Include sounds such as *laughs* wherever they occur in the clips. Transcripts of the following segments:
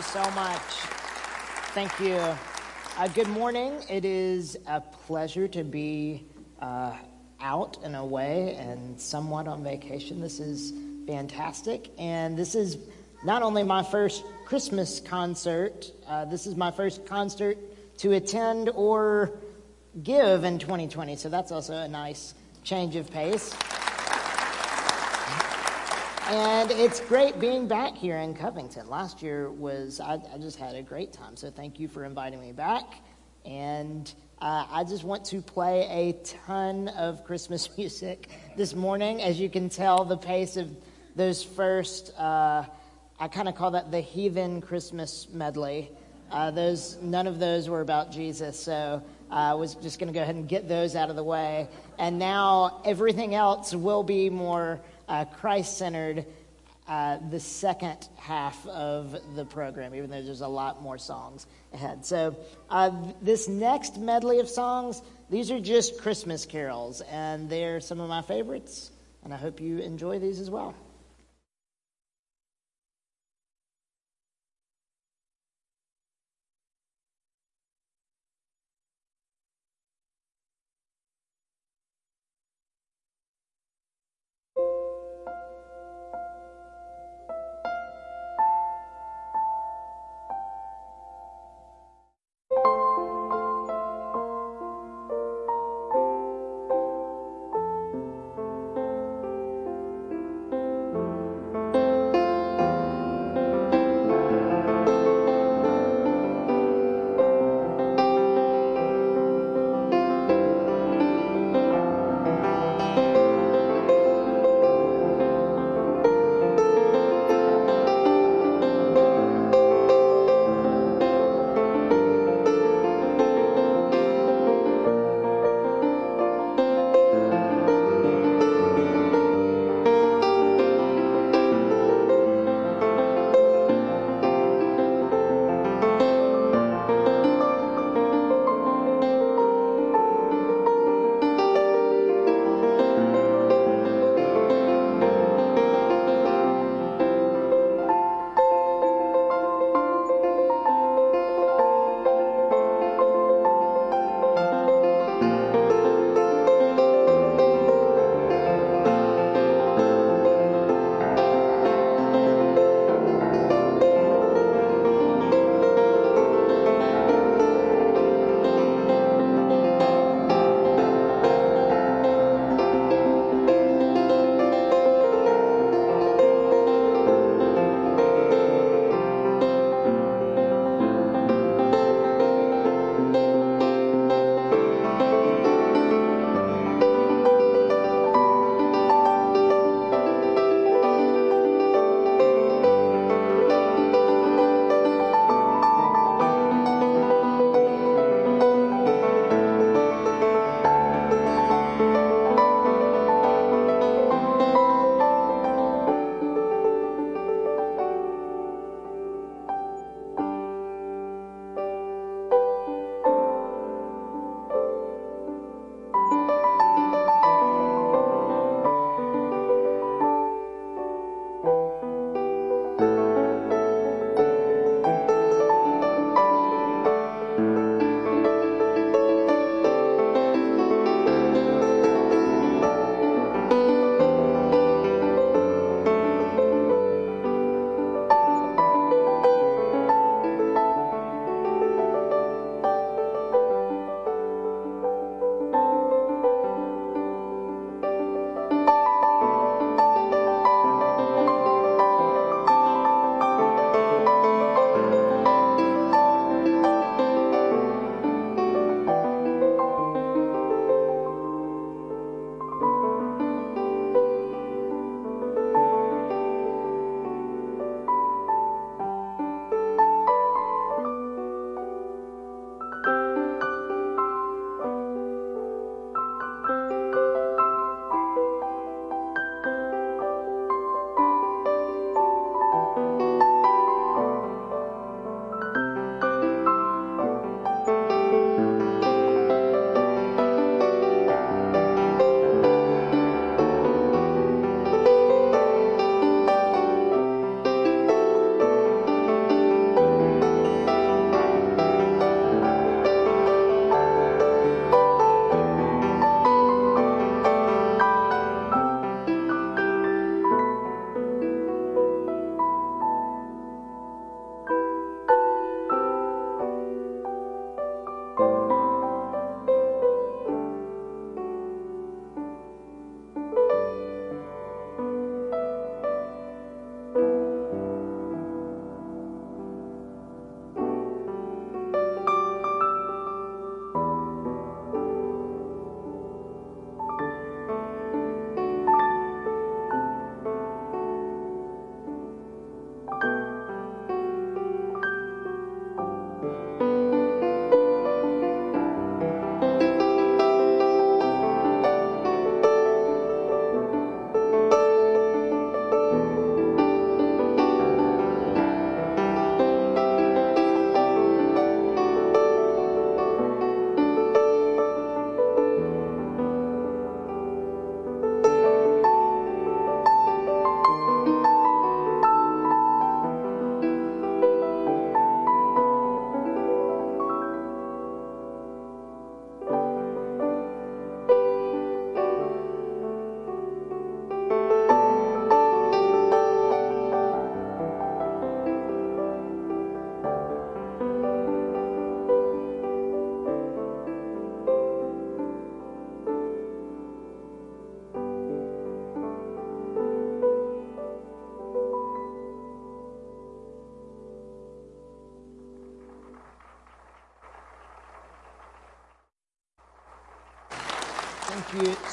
you so much. Thank you. Uh, good morning. It is a pleasure to be uh, out and away and somewhat on vacation. This is fantastic. And this is not only my first Christmas concert, uh, this is my first concert to attend or give in 2020. So that's also a nice change of pace. And it's great being back here in Covington. Last year was, I, I just had a great time. So thank you for inviting me back. And uh, I just want to play a ton of Christmas *laughs* music this morning. As you can tell, the pace of those first, uh, I kind of call that the heathen Christmas medley. Uh, those, none of those were about Jesus. So uh, I was just going to go ahead and get those out of the way. And now everything else will be more uh, Christ centered uh, the second half of the program, even though there's a lot more songs ahead. So, uh, this next medley of songs, these are just Christmas carols, and they're some of my favorites, and I hope you enjoy these as well.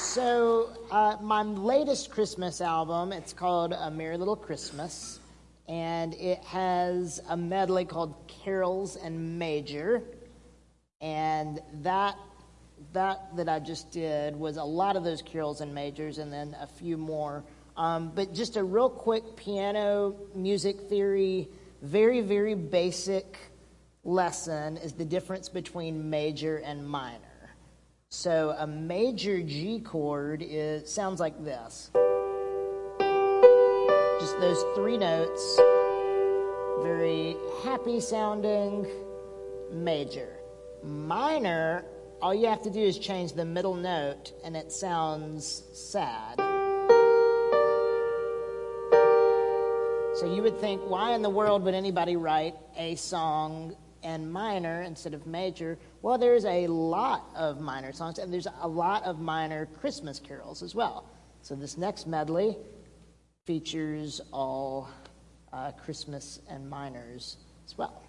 So, uh, my latest Christmas album, it's called A Merry Little Christmas, and it has a medley called Carols and Major. And that that that I just did was a lot of those carols and majors, and then a few more. Um, but just a real quick piano music theory, very very basic lesson is the difference between major and minor. So a major G chord is sounds like this. Just those three notes, very happy sounding major. Minor, all you have to do is change the middle note and it sounds sad. So you would think, why in the world would anybody write a song and minor instead of major? Well, there's a lot of minor songs, and there's a lot of minor Christmas carols as well. So this next medley features all uh, Christmas and minors as well.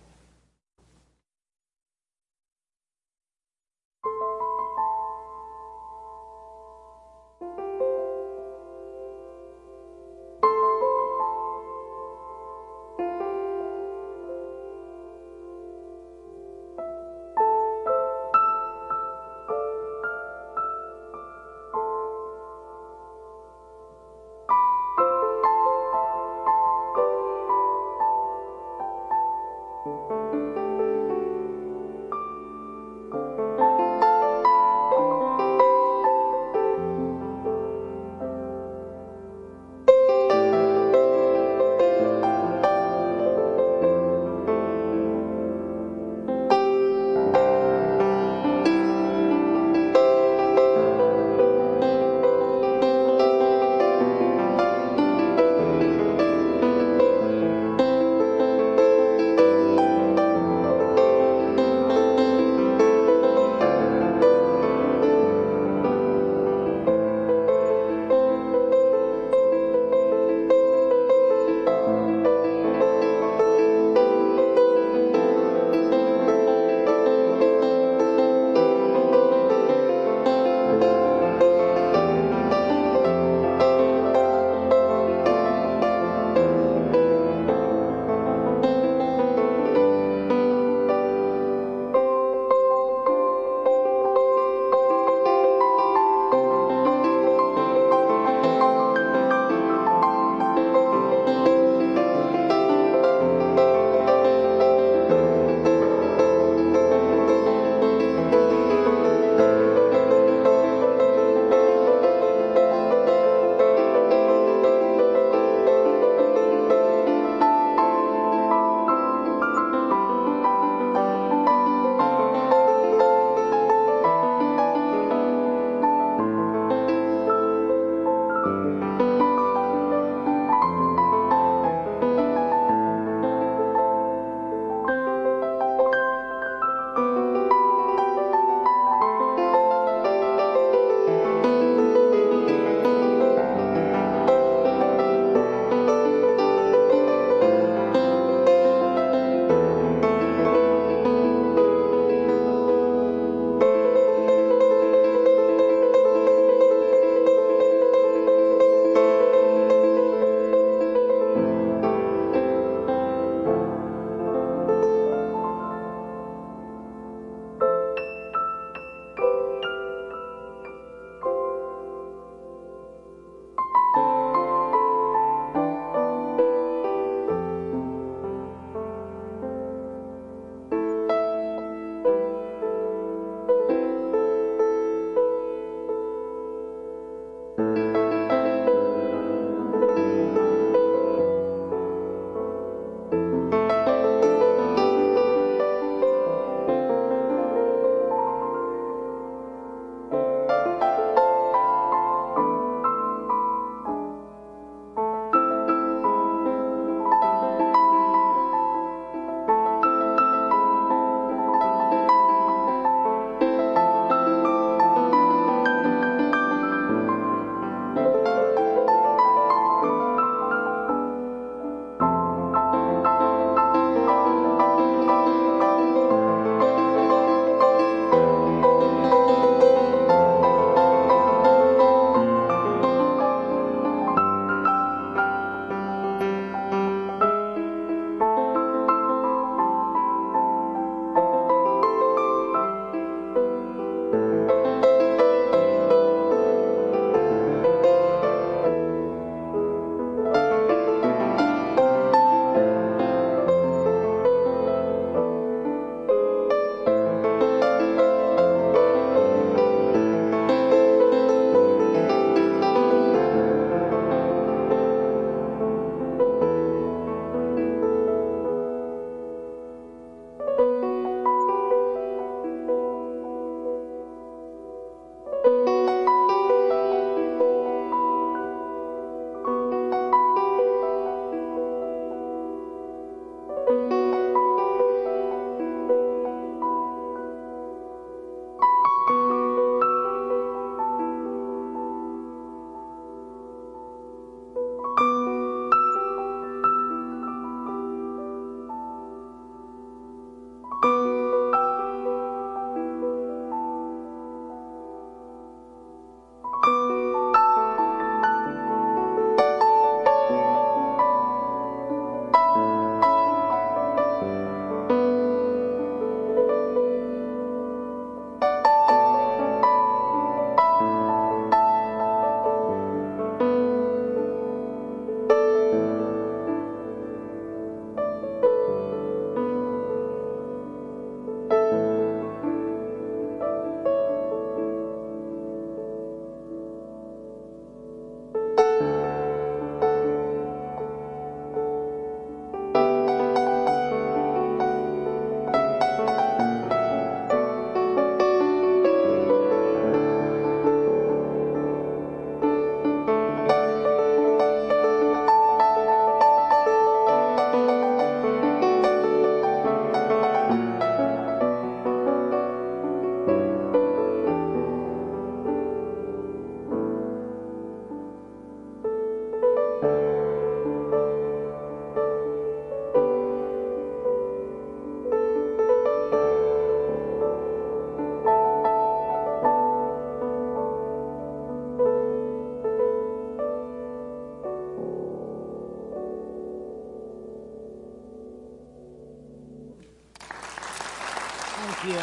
Thank you.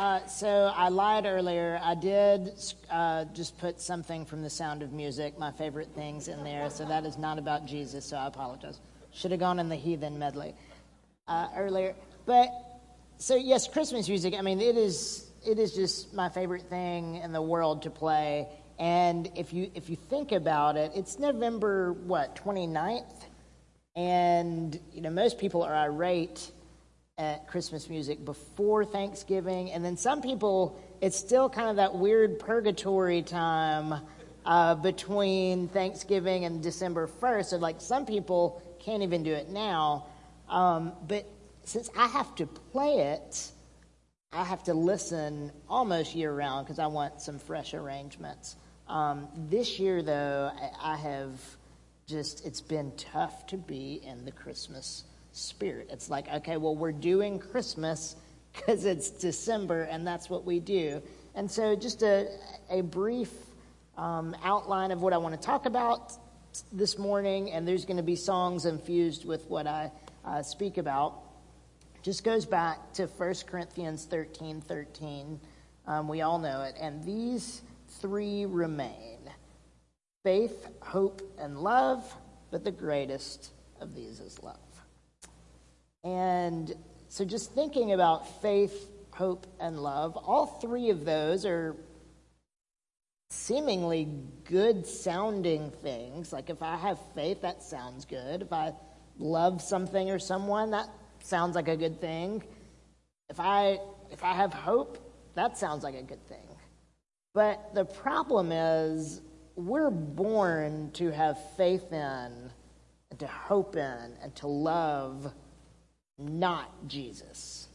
Uh, so I lied earlier. I did uh, just put something from The Sound of Music, my favorite things, in there. So that is not about Jesus. So I apologize. Should have gone in the heathen medley uh, earlier. But so yes, Christmas music. I mean, it is it is just my favorite thing in the world to play. And if you if you think about it, it's November what 29th, and you know most people are irate at Christmas music before Thanksgiving, and then some people it's still kind of that weird purgatory time uh, between Thanksgiving and December 1st. So like some people can't even do it now, um, but since I have to play it, I have to listen almost year round because I want some fresh arrangements. Um, this year, though, I, I have just, it's been tough to be in the Christmas spirit. It's like, okay, well, we're doing Christmas because it's December and that's what we do. And so, just a, a brief um, outline of what I want to talk about this morning, and there's going to be songs infused with what I uh, speak about. Just goes back to 1 Corinthians 13 13. Um, we all know it. And these three remain faith, hope, and love, but the greatest of these is love. And so, just thinking about faith, hope, and love, all three of those are seemingly good sounding things. Like if I have faith, that sounds good. If I love something or someone, that sounds like a good thing. If I if I have hope, that sounds like a good thing. But the problem is, we're born to have faith in, and to hope in, and to love not Jesus.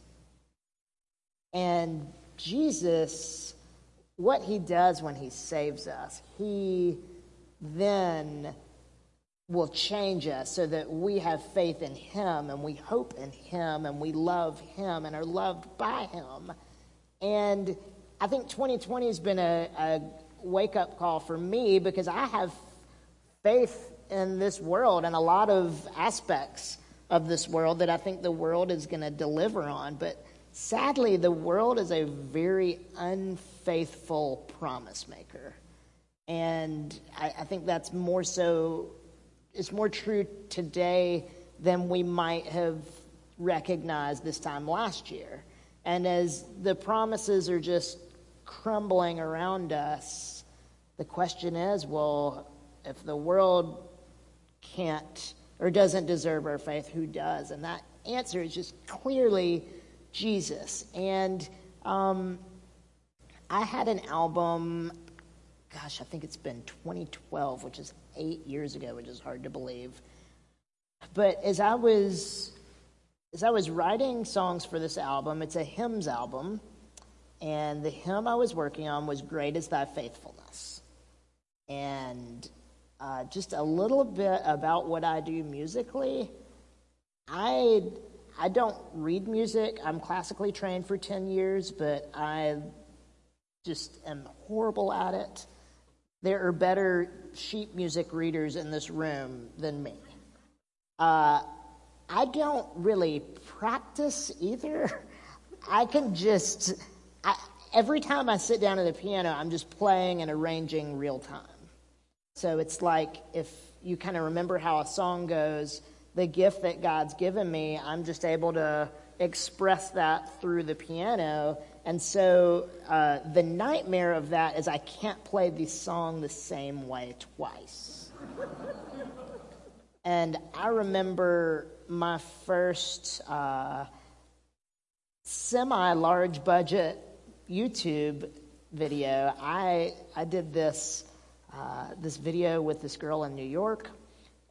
And Jesus, what he does when he saves us, he then will change us so that we have faith in him and we hope in him and we love him and are loved by him. And I think 2020 has been a, a wake up call for me because I have faith in this world and a lot of aspects of this world that I think the world is going to deliver on. But sadly, the world is a very unfaithful promise maker. And I, I think that's more so, it's more true today than we might have recognized this time last year. And as the promises are just crumbling around us, the question is well, if the world can't or doesn't deserve our faith, who does? And that answer is just clearly Jesus. And um, I had an album, gosh, I think it's been 2012, which is eight years ago, which is hard to believe. But as I was as I was writing songs for this album, it's a hymns album. And the hymn I was working on was Great is Thy Faithfulness. And uh, just a little bit about what I do musically. I, I don't read music. I'm classically trained for 10 years, but I just am horrible at it. There are better sheet music readers in this room than me. Uh, I don't really practice either. I can just I, every time I sit down at the piano, I'm just playing and arranging real time. So it's like if you kind of remember how a song goes, the gift that God's given me, I'm just able to express that through the piano. And so uh, the nightmare of that is I can't play the song the same way twice. and I remember my first uh, semi large budget YouTube video, I, I did this, uh, this video with this girl in New York,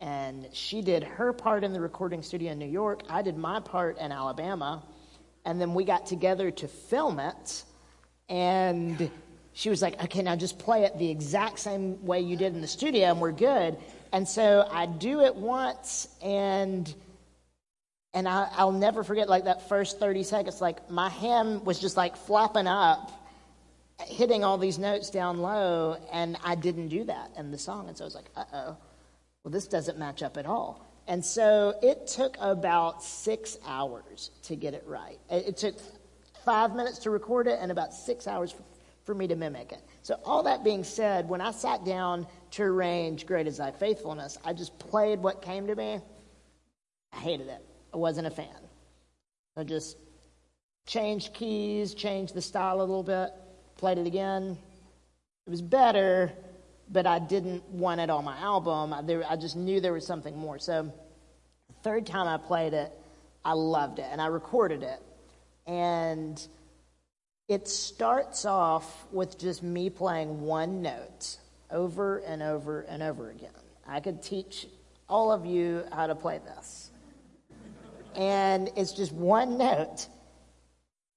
and she did her part in the recording studio in New York. I did my part in Alabama, and then we got together to film it, and she was like, okay, now just play it the exact same way you did in the studio, and we're good. And so I do it once, and and I, will never forget like that first 30 seconds. Like my hand was just like flopping up, hitting all these notes down low, and I didn't do that in the song. And so I was like, uh oh, well, this doesn't match up at all. And so it took about six hours to get it right. It took five minutes to record it and about six hours for, for me to mimic it. So, all that being said, when I sat down to arrange Great is Thy Faithfulness, I just played what came to me. I hated it. I wasn't a fan. I just changed keys, changed the style a little bit, played it again. It was better, but I didn't want it on my album. I, there, I just knew there was something more. So, third time I played it, I loved it, and I recorded it. And it starts off with just me playing one note over and over and over again. I could teach all of you how to play this. And it's just one *laughs* note.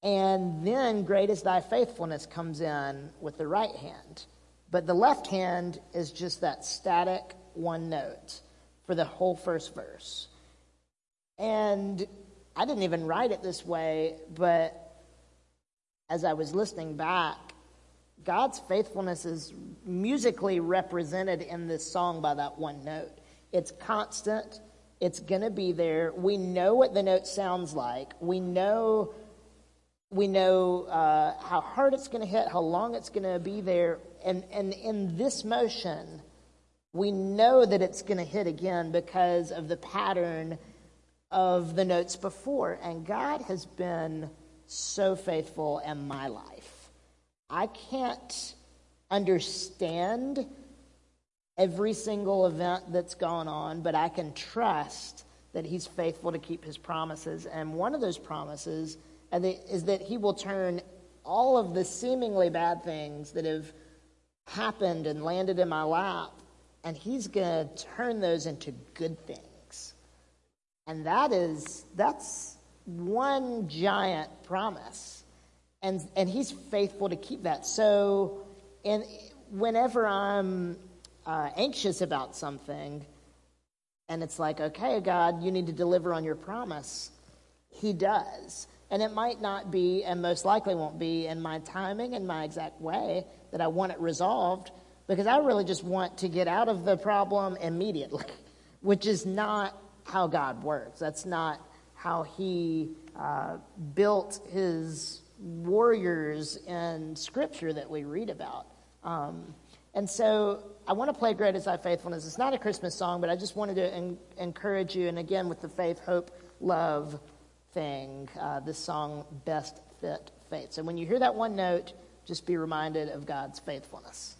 And then Great is Thy Faithfulness comes in with the right hand. But the left hand is just that static one note for the whole first verse. And I didn't even write it this way, but as I was listening back, God's faithfulness is musically represented in this song by that one note. It's constant, it's going to be there. We know what the note sounds like. We know we know uh, how hard it's going to hit, how long it's going to be there. And, and in this motion, we know that it's going to hit again because of the pattern of the notes before. And God has been so faithful in my life. I can't understand every single event that's gone on, but I can trust that He's faithful to keep His promises. And one of those promises is that He will turn all of the seemingly bad things that have happened and landed in my lap, and He's going to turn those into good things. And that is, that's one giant promise. And, and He's faithful to keep that. So, and whenever I'm uh, anxious about something, and it's like, okay, God, you need to deliver on your promise, He does. And it might not be, and most likely won't be, in my timing and my exact way that I want it resolved, because I really just want to get out of the problem immediately, *laughs* which is not how God works. That's not how He uh, built His warriors in Scripture that we read about. Um, and so I want to play Great is Thy Faithfulness. It's not a Christmas song, but I just wanted to en- encourage you, and again, with the faith, hope, love thing, uh, song Best Fit Faith. So when you hear that one note, just be reminded of God's faithfulness.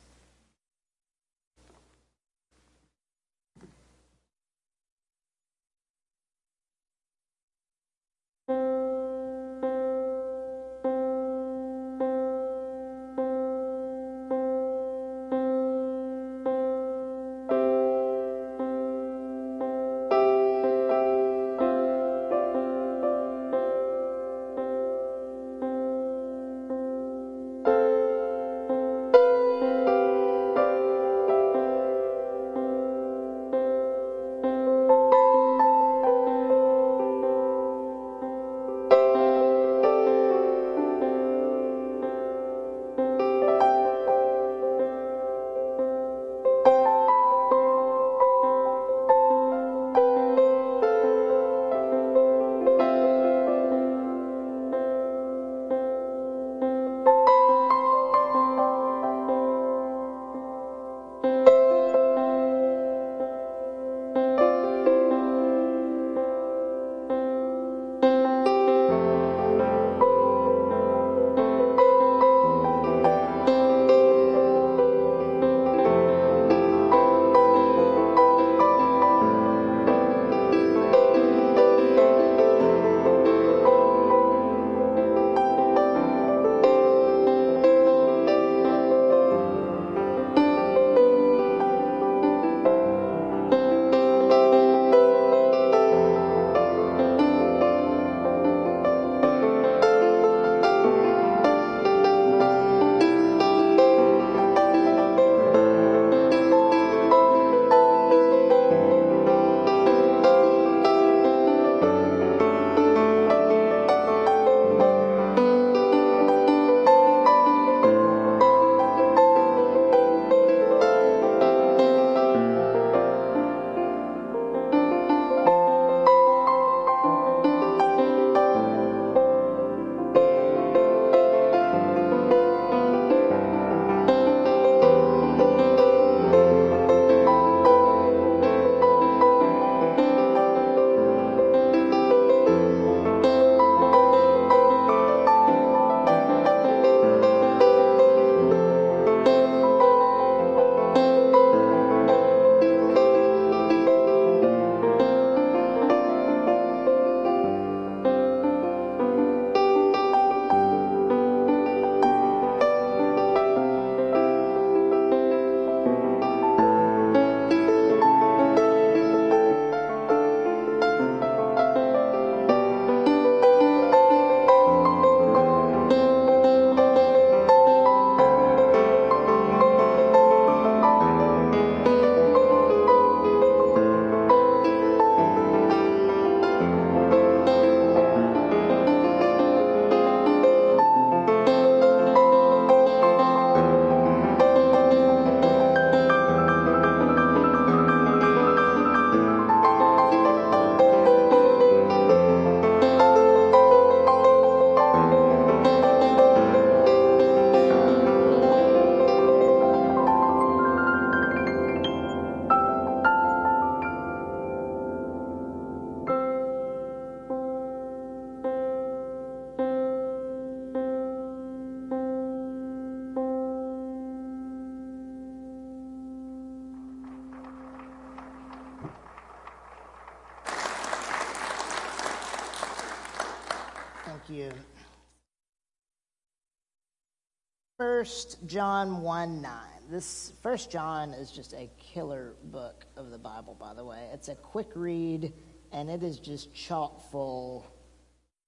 1 John 1 9. This 1 John is just a killer book of the Bible, by the way. It's a quick read, and it is just chock full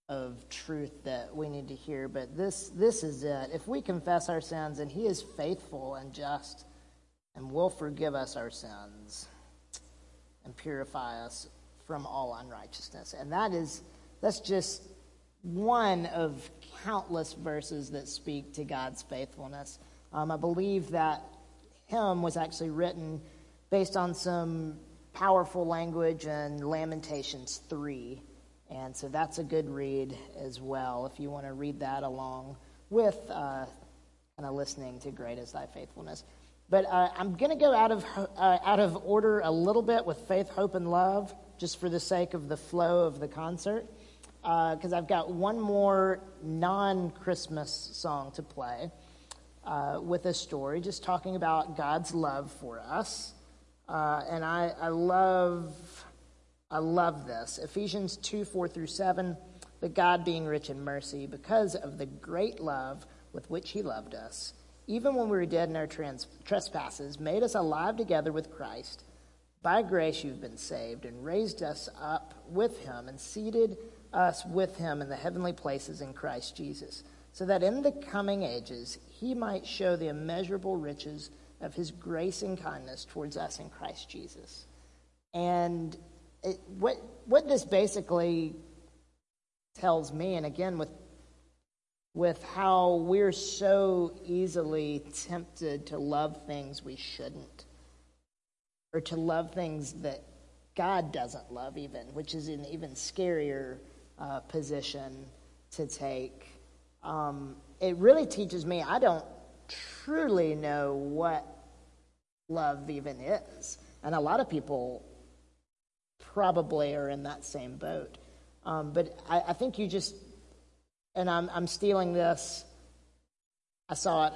of truth that we need to hear. But this, this is it. If we confess our sins, and He is faithful and just and will forgive us our sins and purify us from all unrighteousness. And that is, that's just one of countless verses that speak to God's faithfulness. Um, I believe that hymn was actually written based on some powerful language in Lamentations 3. And so that's a good read as well if you want to read that along with uh, kind of listening to Great is Thy Faithfulness. But uh, I'm going to go out of, uh, out of order a little bit with Faith, Hope, and Love, just for the sake of the flow of the concert because uh, I've got one more non Christmas song to play uh, with a story, just talking about God's love for us. Uh, and I, I love, I love this. Ephesians 2 4 through 7. But God, being rich in mercy, because of the great love with which He loved us, even when we were dead in our trans- trespasses, made us alive together with Christ. By grace you've been saved, and raised us up with Him, and seated us with him in the heavenly places in Christ Jesus, so that in the coming ages he might show the immeasurable riches of his grace and kindness towards us in Christ Jesus. And it, what, what this basically tells me, and again, with, with how we're so easily tempted to love things we shouldn't, or to love things that God doesn't love, even, which is an even scarier uh, position to take. Um, it really teaches me I don't truly know what love even is. And a lot of people probably are in that same boat. Um, but I, I, think you just, and I'm, I'm stealing this. I saw it,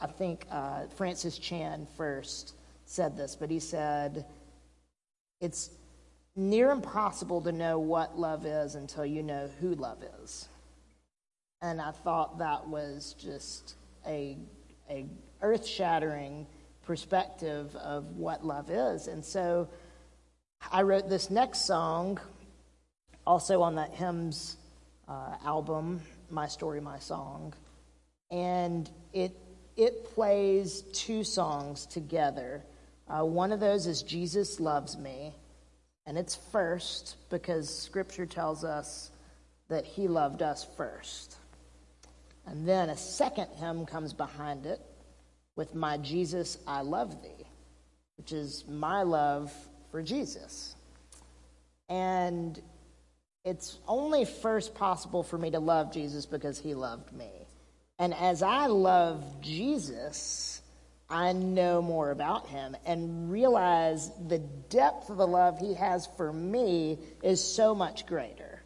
I think uh, Francis Chan first said this, but he said, it's near impossible to know what love is until you know who love is. And I thought that was just a, a earth-shattering perspective of what love is. And so I wrote this next song, also on that hymns uh, album, My Story, My Song. And it, it plays two songs together. Uh, one of those is Jesus Loves Me. And it's first because Scripture tells us that He loved us first. And then a second hymn comes behind it with My Jesus, I Love Thee, which is my love for Jesus. And it's only first possible for me to love Jesus because He loved me. And as I love Jesus, I know more about him and realize the depth of the love he has for me is so much greater,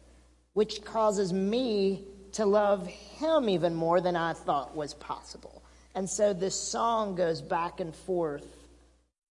which causes me to love him even more than I thought was possible. And so this song goes back and forth,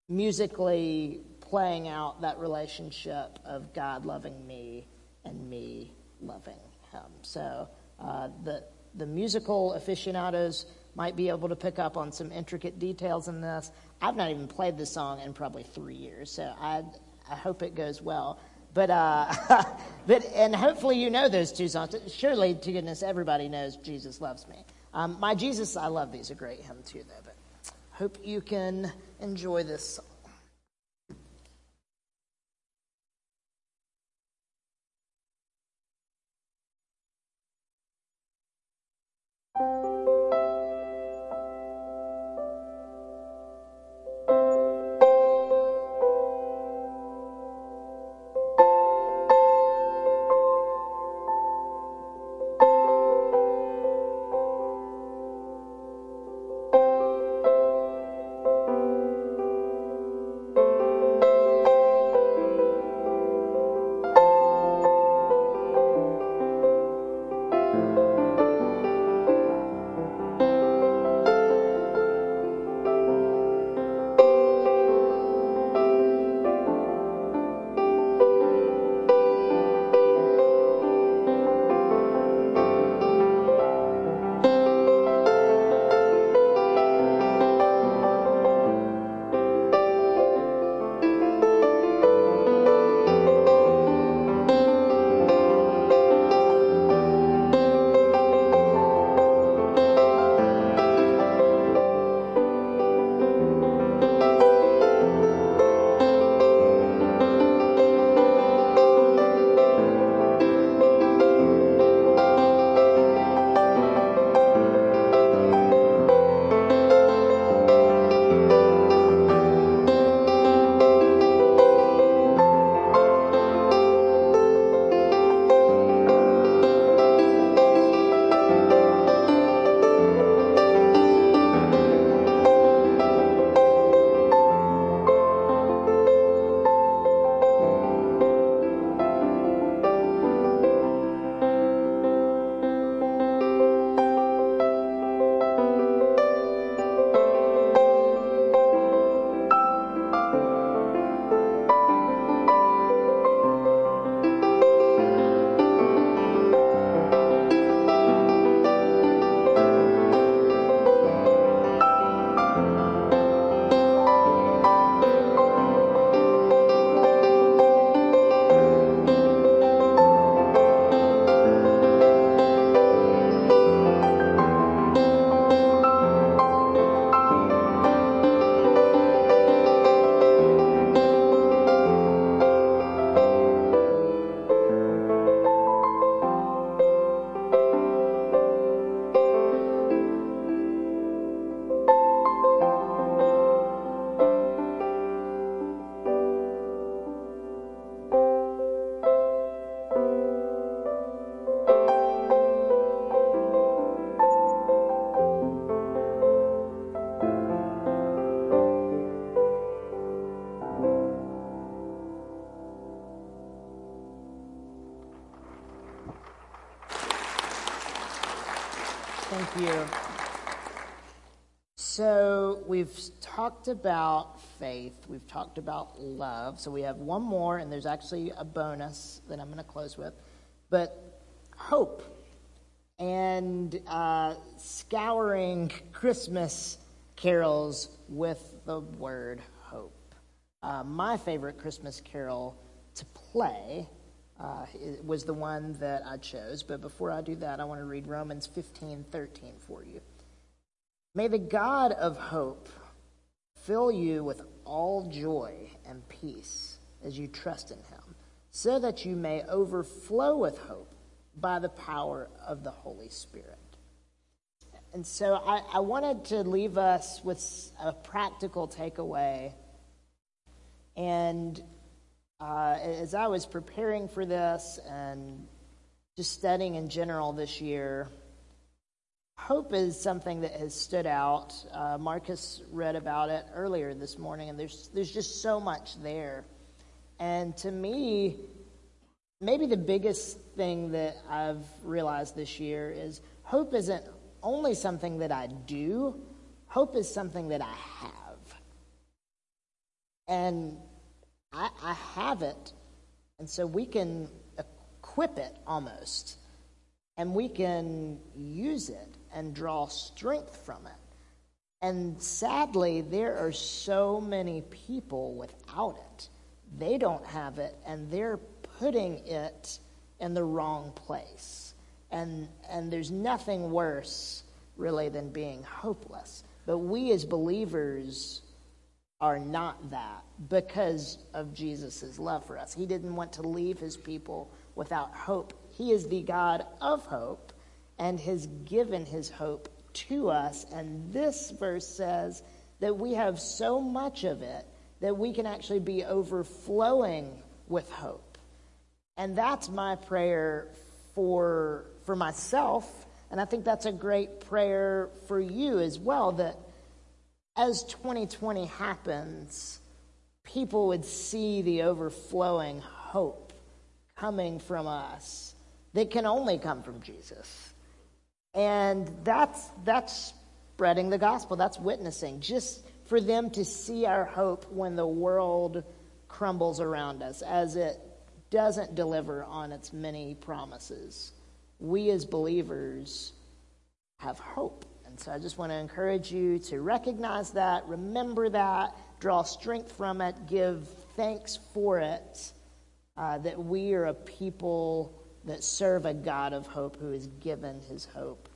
musically playing out that relationship of God loving me and me loving him. So uh, the, the musical aficionados might be able to pick up on some intricate details in this. I've not even played this song in probably three years, so I, I hope it goes well. But, uh, *laughs* but, and hopefully you know those two songs. Surely, to goodness, everybody knows Jesus Loves Me. Um, My Jesus, I Love Thee. a great hymn, too, though, but hope you can enjoy this song. Talked about faith, we've talked about love. So, we have one more, and there's actually a bonus that I'm going to close with. But hope and uh, scouring Christmas carols with the word hope. Uh, my favorite Christmas carol to play uh, was the one that I chose. But before I do that, I want to read Romans 15 13 for you. May the God of hope fill you with all joy and peace as you trust in him, so that you may overflow with hope by the power of the Holy Spirit. And so I, I wanted to leave us with a practical takeaway. And uh, as I was preparing for this and just studying in general this year, hope is something that has stood out. Uh, Marcus read about it earlier this morning, and there's, there's just so much there. And to me, maybe the biggest thing that I've realized this year is hope isn't only something that I do, hope is something that I have. And I, I have it, and so we can equip it almost, and we can use it and draw strength from it. And sadly, there are so many people without it. They don't have it, and they're putting it in the wrong place. And, and there's nothing worse, really, than being hopeless. But we as believers are not that because of Jesus' love for us. He didn't want to leave his people without hope. He is the God of hope and has given his hope to us. And this verse says that we have so much of it that we can actually be overflowing with hope. And that's my prayer for, for myself. And I think that's a great prayer for you as well that as 2020 happens, people would see the overflowing hope coming from us that can only come from Jesus. And that's, that's spreading the gospel, that's witnessing, just for them to see our hope when the world crumbles around us, as it doesn't deliver on its many promises. We as believers have hope. And so I just want to encourage you to recognize that, remember that, draw strength from it, give thanks for it, uh, that we are a people that serve a God of hope who has given his hope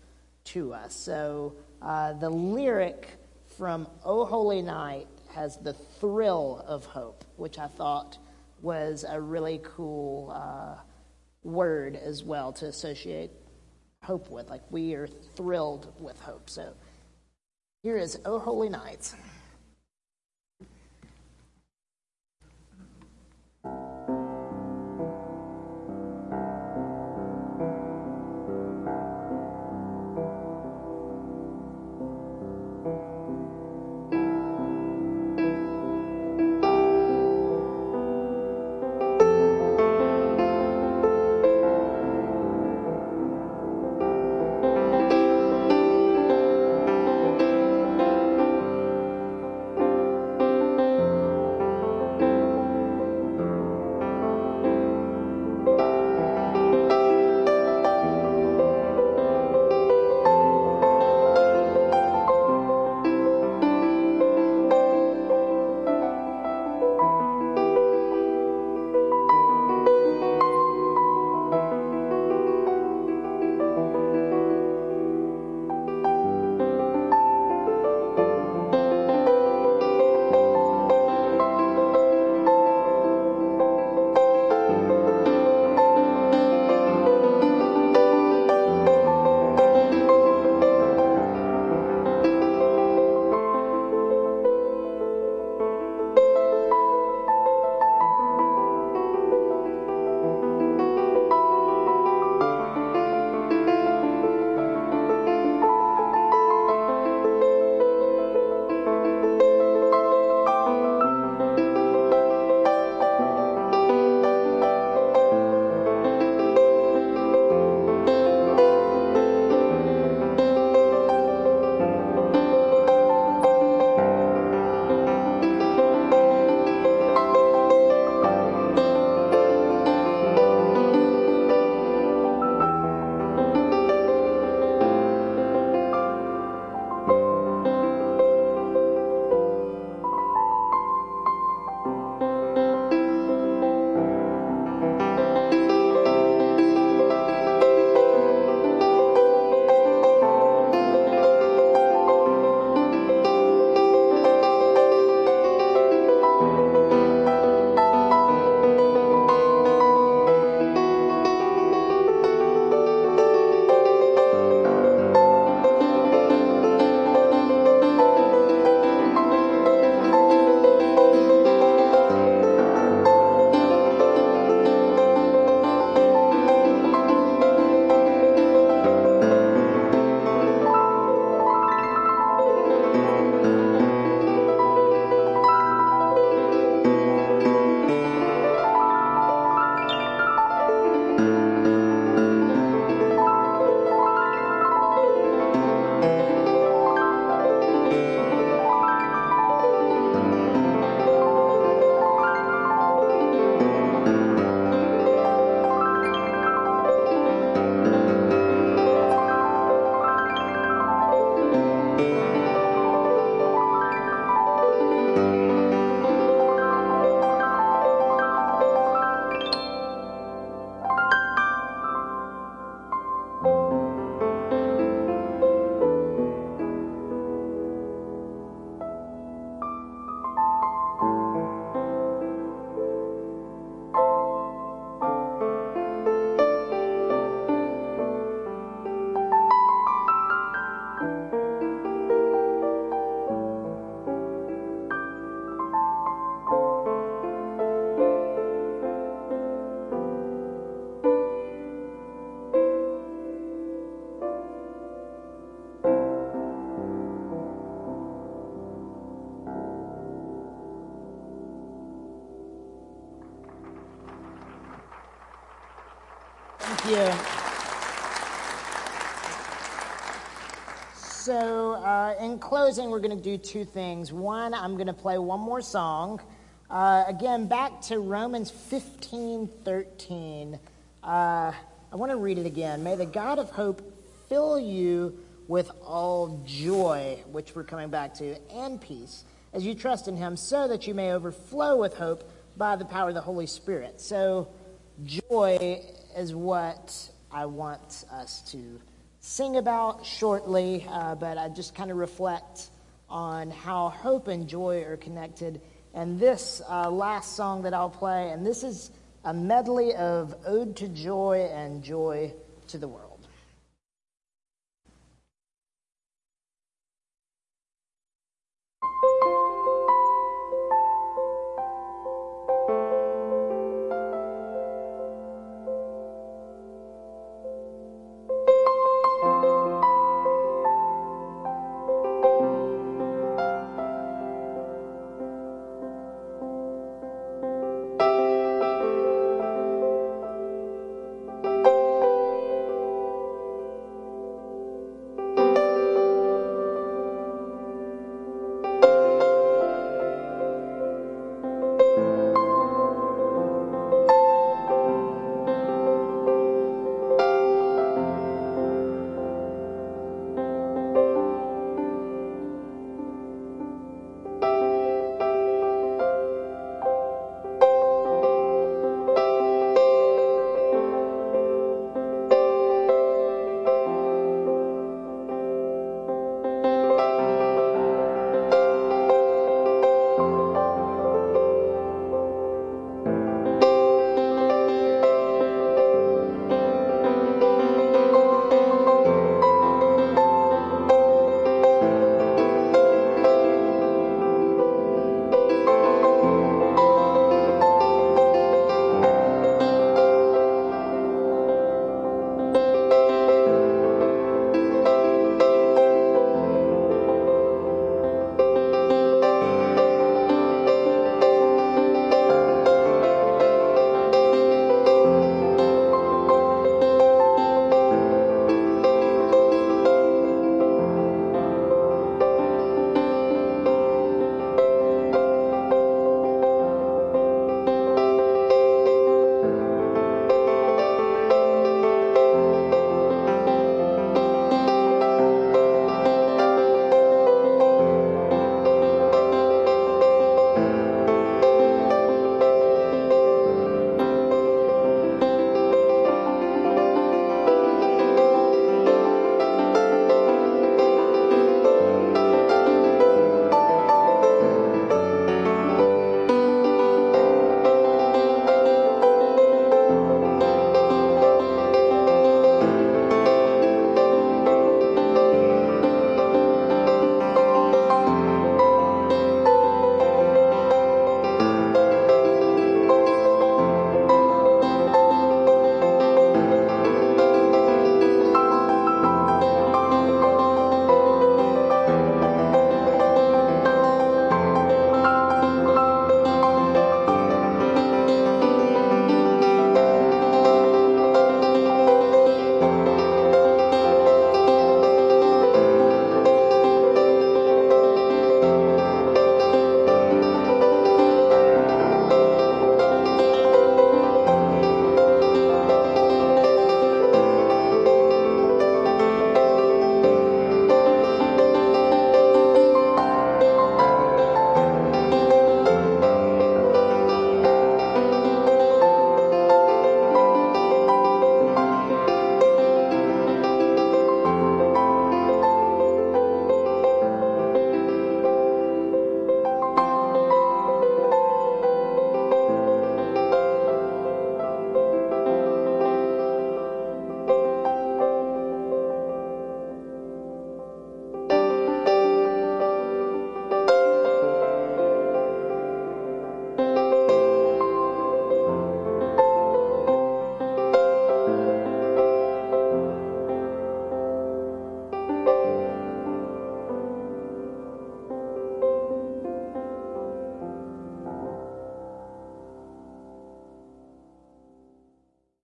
to us. So uh, the lyric from O Holy Night has the thrill of hope, which I thought was a really cool uh, word as well to associate hope with. Like we are thrilled with hope. So here is O Holy Night. So, uh, in closing, we're going to do two things. One, I'm going to play one more song. Uh, again, back to Romans 15 13. Uh, I want to read it again. May the God of hope fill you with all joy, which we're coming back to, and peace, as you trust in him, so that you may overflow with hope by the power of the Holy Spirit. So, joy is what I want us to sing about shortly, uh, but I just kind of reflect on how hope and joy are connected. And this uh, last song that I'll play, and this is a medley of Ode to Joy and Joy to the World.